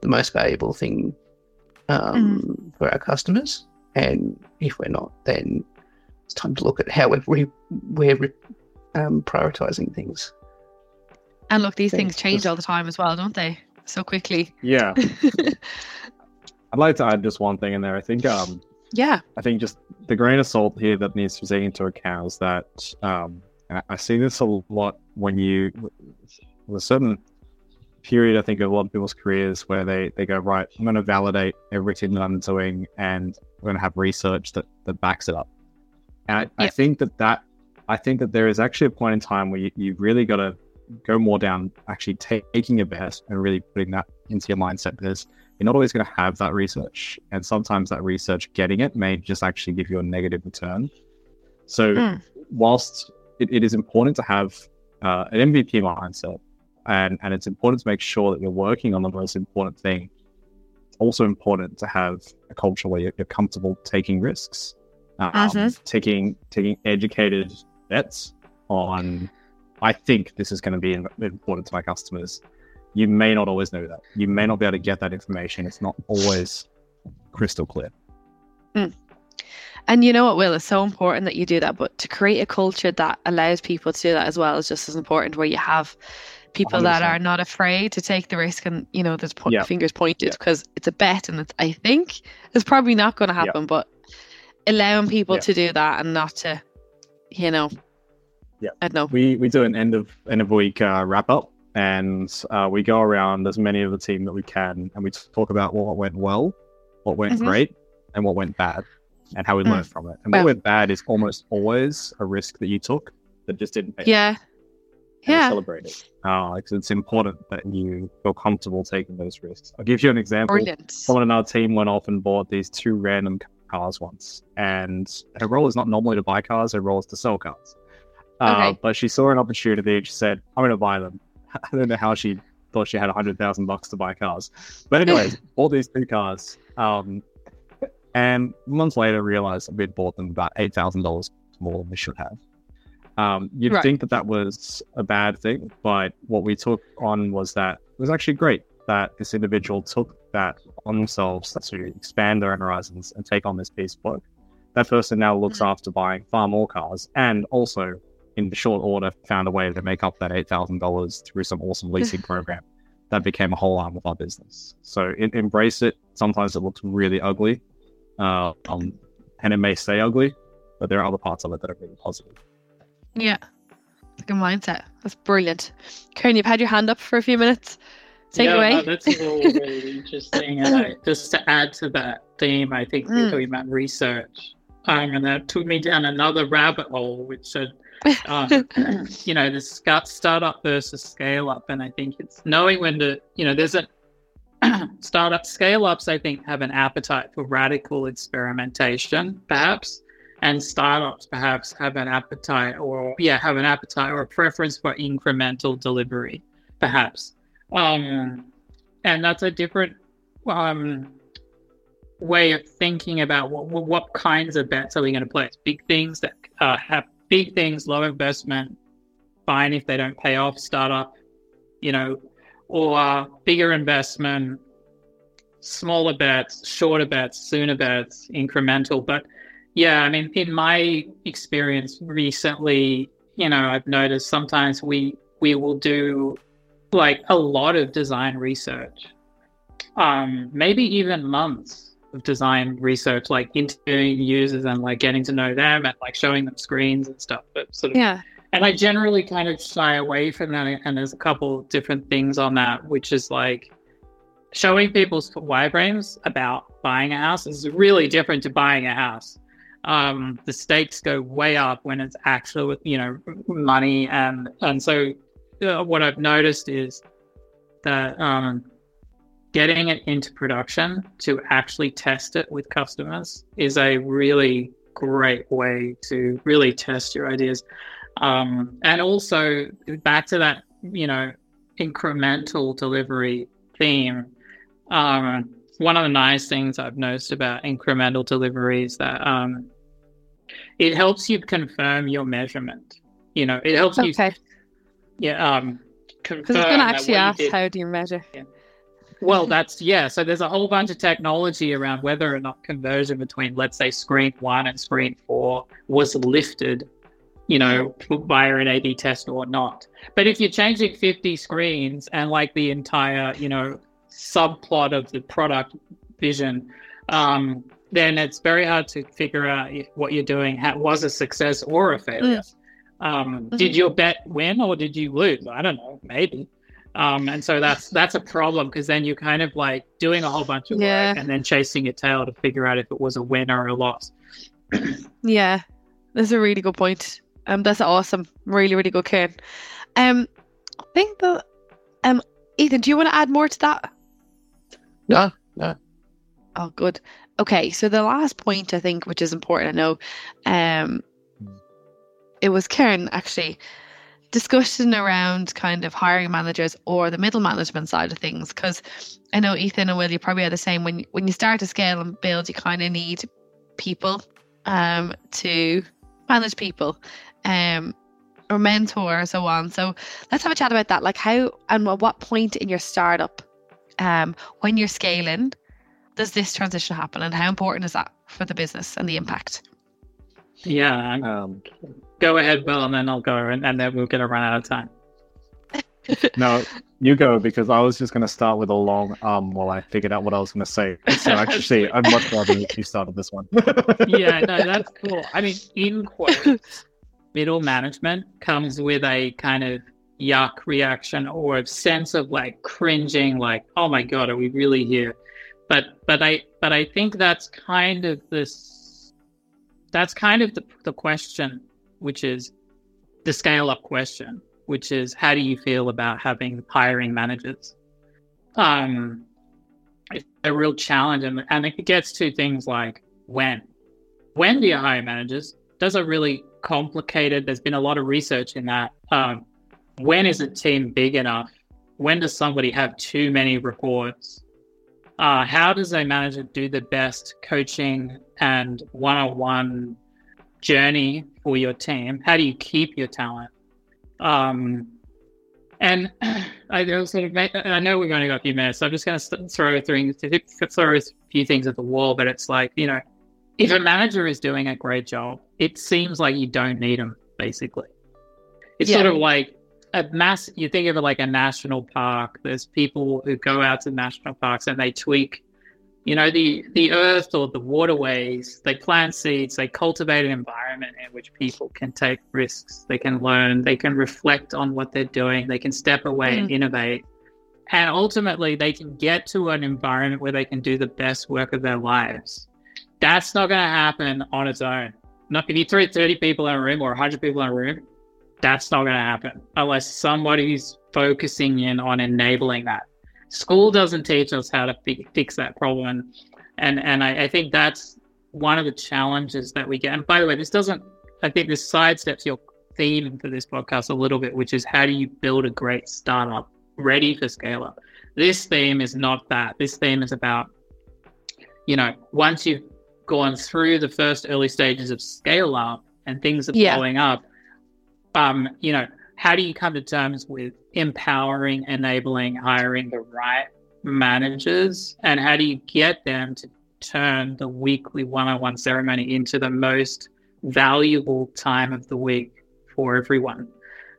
the most valuable thing um, for our customers? And if we're not, then it's time to look at how we're we're um, prioritizing things. And look, these Thanks. things change Just- all the time as well, don't they? So quickly. Yeah. I'd like to add just one thing in there. I think um yeah. I think just the grain of salt here that needs to be taken into account is that um, I- I see this a lot when you, with a certain period, I think, of a lot of people's careers where they, they go, right, I'm going to validate everything that I'm doing and we're going to have research that, that backs it up. And I, I think that that, I think that there is actually a point in time where you, you really got to go more down actually taking a bet and really putting that into your mindset. Because you're not always going to have that research. And sometimes that research getting it may just actually give you a negative return. So Mm. whilst it, it is important to have uh, an mvp mindset and and it's important to make sure that you're working on the most important thing it's also important to have a culture where you're, you're comfortable taking risks um, taking taking educated bets on i think this is going to be important to my customers you may not always know that. You may not be able to get that information. It's not always crystal clear. And you know what, Will? It's so important that you do that. But to create a culture that allows people to do that as well is just as important, where you have people that 100%. are not afraid to take the risk and, you know, there's po- Yeah. fingers pointed Yeah. because it's a bet and it's, I think it's probably not going to Yeah. happen, but allowing people Yeah. to do that and not to, you know, Yeah. I don't know. We we do an end of end of week uh, wrap up, and uh, we go around as many of the team that we can, and we talk about what went well, what went Mhm. great, and what went bad, and how we Mm. learned from it. And Well- what went bad is almost always a risk that you took that just didn't pay. off. Yeah. Yeah. celebrate it. Uh, like, it's important that you feel comfortable taking those risks. I'll give you an example. Brilliant. Someone in our team went off and bought these two random cars once, and her role is not normally to buy cars; her role is to sell cars. Uh, Okay. But she saw an opportunity and she said, "I'm going to buy them." I don't know how she thought she had a hundred thousand bucks to buy cars, but anyways, bought these two cars. Um, and months later, realized we'd bought them about eight thousand dollars more than we should have. Um, you'd Right. think that that was a bad thing, but what we took on was that it was actually great that this individual took that on themselves to expand their own horizons and take on this piece of work. That person now looks Mhm. after buying far more cars and also in short order found a way to make up that eight thousand dollars through some awesome leasing program that became a whole arm of our business. So em- embrace it. Sometimes it looks really ugly, uh, um, and it may stay ugly, but there are other parts of it that are really positive. Yeah. Good mindset. That's brilliant. Kahne, you've had your hand up for a few minutes. Take yeah, away. that's all really interesting. And I, just to add to that theme, I think Mm. you're talking about research, um, and that took me down another rabbit hole, which said, uh, you know, the sc- startup versus scale up, and I think it's knowing when to, you know, there's a startup scale ups. I think have an appetite for radical experimentation, perhaps. And startups perhaps have an appetite, or yeah, have an appetite or a preference for incremental delivery, perhaps um, and that's a different um, way of thinking about what, what kinds of bets are we going to place. Big things that uh, have big things, low investment, fine if they don't pay off, startup, you know, or uh, bigger investment, smaller bets, shorter bets, sooner bets, incremental. But yeah, I mean, in my experience recently, you know, I've noticed sometimes we we will do like a lot of design research, um, maybe even months of design research, like interviewing users and like getting to know them and like showing them screens and stuff. But sort of, yeah. and I generally kind of shy away from that. And there's a couple different things on that, which is like showing people's wireframes about buying a house is really different to buying a house. Um, the stakes go way up when it's actual, you know, money and and so uh, what I've noticed is that um, getting it into production to actually test it with customers is a really great way to really test your ideas. Um, and also back to that, you know, incremental delivery theme. Um, one of the nice things I've noticed about incremental delivery is that um, it helps you confirm your measurement. You know, it helps you Okay. Yeah, um, Because I was going to actually ask, how do you measure? Well, that's yeah. So there's a whole bunch of technology around whether or not conversion between, let's say, screen one and screen four was lifted, you know, via an A/B test or not. But if you're changing 50 screens and like the entire, you know, subplot of the product vision, um, then it's very hard to figure out what you're doing was a success or a failure. Um, Mhm. Did your bet win or did you lose? I don't know, maybe. Um, and so that's that's a problem because then you're kind of like doing a whole bunch of Yeah. work and then chasing your tail to figure out if it was a win or a loss. Yeah, that's a really good point. Um, that's awesome. Really, really good, Kahne. Um, I think that um, Ethan, do you want to add more to that? No, no. Oh, good. Okay, so the last point I think, which is important, I know, um, it was Kahne actually discussion around kind of hiring managers or the middle management side of things, because I know Ethan and Will, you probably are the same. When when you start to scale and build, you kind of need people, um, to manage people, um, or mentor or so on. So let's have a chat about that. Like how and at what point in your startup, um, when you're scaling does this transition happen and how important is that for the business and the impact? Yeah, Um, go ahead, Bill, and then I'll go, and, and then we're gonna run out of time. no, you go because I was just going to start with a long um while I figured out what I was going to say. So actually, I'd much rather you started this one. yeah, no, that's cool. I mean, in quotes, middle management comes with a kind of yuck reaction or a sense of like cringing, like, oh my god, are we really here? But but I but I think that's kind of this that's kind of the the question, which is the scale up question. which is how do you feel about having hiring managers? Um, it's a real challenge, and, and it gets to things like when. When do you hire managers? Those are really complicated. There's been a lot of research in that. Um, when is a team big enough? When does somebody have too many reports? Uh, how does a manager do the best coaching and one on one journey for your team? How do you keep your talent? Um, and I of I know we've only got a few minutes, so I'm just going to throw things, throw a few things at the wall. But it's like you know, if a manager is doing a great job, it seems like you don't need them. Basically, it's yeah. sort of like a mass. You think of it like a national park. There's people who go out to national parks and they tweak you know the the earth or the waterways they plant seeds they cultivate an environment in which people can take risks they can learn they can reflect on what they're doing they can step away mm. and innovate. And ultimately they can get to an environment where they can do the best work of their lives. That's not going to happen on its own. Not if you throw 30 people in a room or 100 people in a room that's not going to happen unless somebody's focusing in on enabling that school doesn't teach us how to fi- fix that problem. And and I, I, think that's one of the challenges that we get. And by the way this doesn't i think this sidesteps your theme for this podcast a little bit which is how do you build a great startup ready for scale up this theme is not that. This theme is about you know once you've gone through the first early stages of scale up and things are yeah. blowing up um you know how do you come to terms with empowering, enabling, hiring the right managers? And how do you get them to turn the weekly one on one ceremony into the most valuable time of the week for everyone?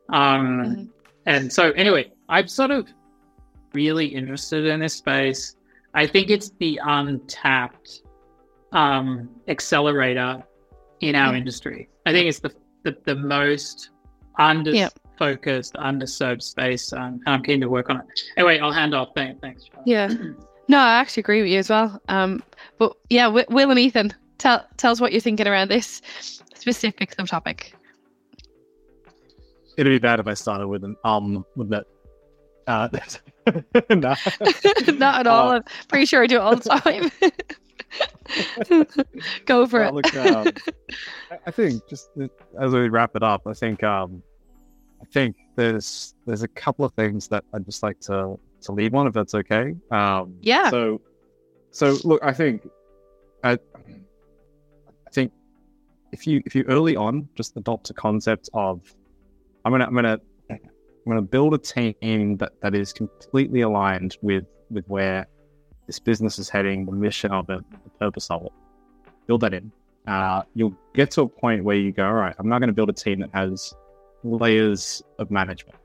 Um, mm-hmm. And so, anyway, I'm sort of really interested in this space. I think it's the untapped um, accelerator in our industry. I think it's the, the, the most under yep focused, underserved space, um, and I'm keen to work on it. Anyway, I'll hand off. Thanks. thanks yeah. No, I actually agree with you as well. Um, but yeah, Will and Ethan, tell tell us what you're thinking around this specific subtopic. It'd be bad if I started with an um with that. Uh, nah. Not at all. Uh, I'm pretty sure I do it all the time. Go for well, it. Look, um, I think just as we wrap it up, I think um, I think there's there's a couple of things that I'd just like to to lead on, if that's okay. Um, yeah. So, so look, I think, I, I think if you if you early on just adopt a concept of, I'm gonna I'm gonna I'm gonna build a team that that is completely aligned with with where this business is heading, the mission of it, the purpose of it. Build that in. Uh, you'll get to a point where you go, all right, I'm not going to build a team that has layers of management.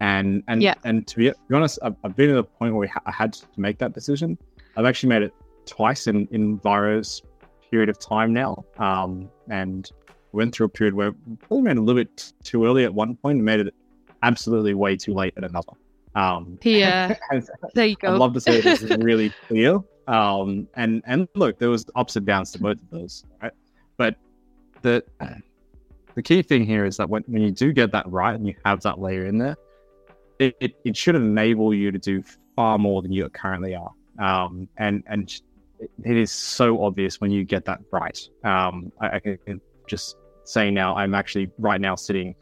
And and yeah. and to be, be honest, I've, I've, been at a point where I had to make that decision. I've actually made it twice in in Vyro's period of time now, um, and went through a period where probably made it a little bit too early at one point, and made it absolutely way too late at another. Um, yeah, there you go. I'd love to say this is really clear. Um, and and look, there was ups and downs to both of those, right? But the the key thing here is that when, when you do get that right and you have that layer in there, it, it, it should enable you to do far more than you currently are. Um, and and it is so obvious when you get that right. Um, I, I can just say now, I'm actually right now sitting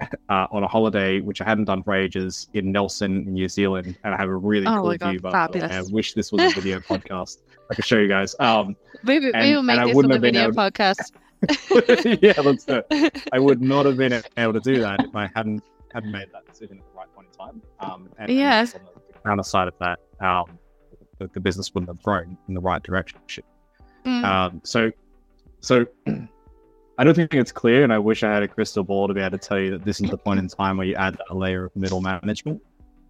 uh, on a holiday, which I hadn't done for ages, in Nelson, New Zealand, and I have a really oh cool God, view. But I wish this was a video podcast. I could show you guys. Um, maybe, and, we'll make this a video podcast. yeah, let's it. I would not have been able to do that if I hadn't hadn't made that decision at the right point in time. Um, and, yeah. And on the side of that, um, the, the, business wouldn't have grown in the right direction. Mm. Um, so, so I don't think it's clear, and I wish I had a crystal ball to be able to tell you that this is the point in time where you add a layer of middle management.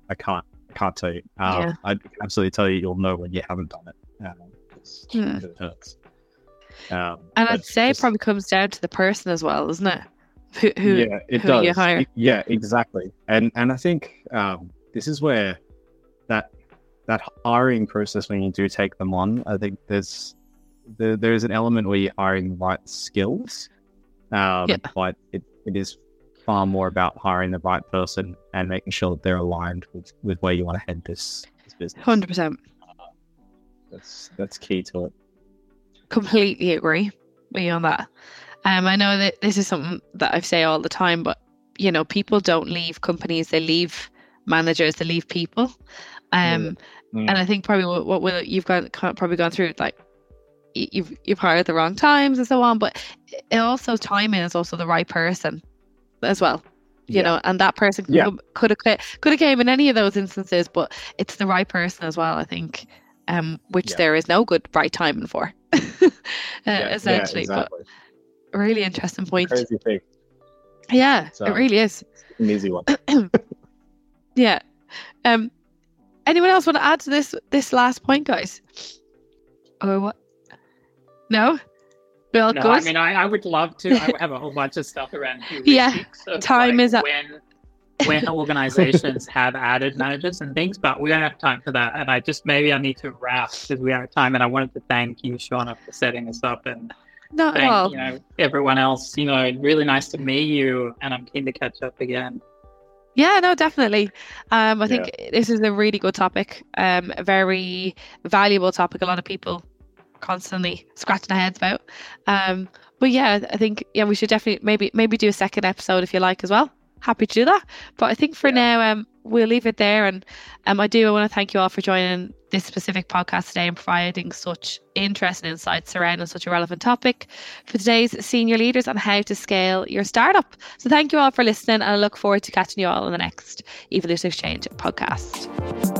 I can't, I can't tell you. Um, yeah. I can absolutely tell you you'll know when you haven't done it. Um, mm. It hurts. Um, and I'd say just, it probably comes down to the person as well, isn't it? Who, who yeah, it who does. You hire. Yeah, exactly. And and I think um, this is where that that hiring process when you do take them on, I think there's there, there's an element where you're hiring the right skills, um, yeah. but it, it is far more about hiring the right person and making sure that they're aligned with, with where you want to head this, this business. Hundred percent. That's that's key to it. Completely agree with you on that. Um, I know that this is something that I say all the time, but you know, people don't leave companies; they leave managers, they leave people. Um, Mm. and I think probably what, what will you've gone probably gone through like you've you've hired at the wrong times and so on, but it also timing is also the right person as well. You Yeah. know, and that person could Yeah. have, could have could have came in any of those instances, but it's the right person as well. I think, um, which Yeah. there is no good right timing for, Yeah, essentially. Yeah, exactly. But really interesting point. Crazy thing. Yeah, So- it really is. An easy one. Yeah. Um. Anyone else want to add to this this last point, guys? Or what? No. We all No. I mean, I, I would love to. I have a whole bunch of stuff around heuristics Yeah, time like, is up. when when organizations have added managers and things, but we don't have time for that. And I just maybe I need to wrap because we are time. And I wanted to thank you, Shauna, for setting us up and Not thank all. you know everyone else. You know, really nice to meet you, and I'm keen to catch up again. Yeah, no, definitely. Um, I think this is a really good topic. Um, a very valuable topic. A lot of people constantly scratching their heads about. Um, but yeah, I think yeah, we should definitely maybe maybe do a second episode if you like as well. Happy to do that. But I think for now, um, we'll leave it there. And um, I do want to thank you all for joining this specific podcast today and providing such interesting insights surrounding such a relevant topic for today's senior leaders on how to scale your startup. So thank you all for listening, and I look forward to catching you all on the next Evolution Exchange podcast.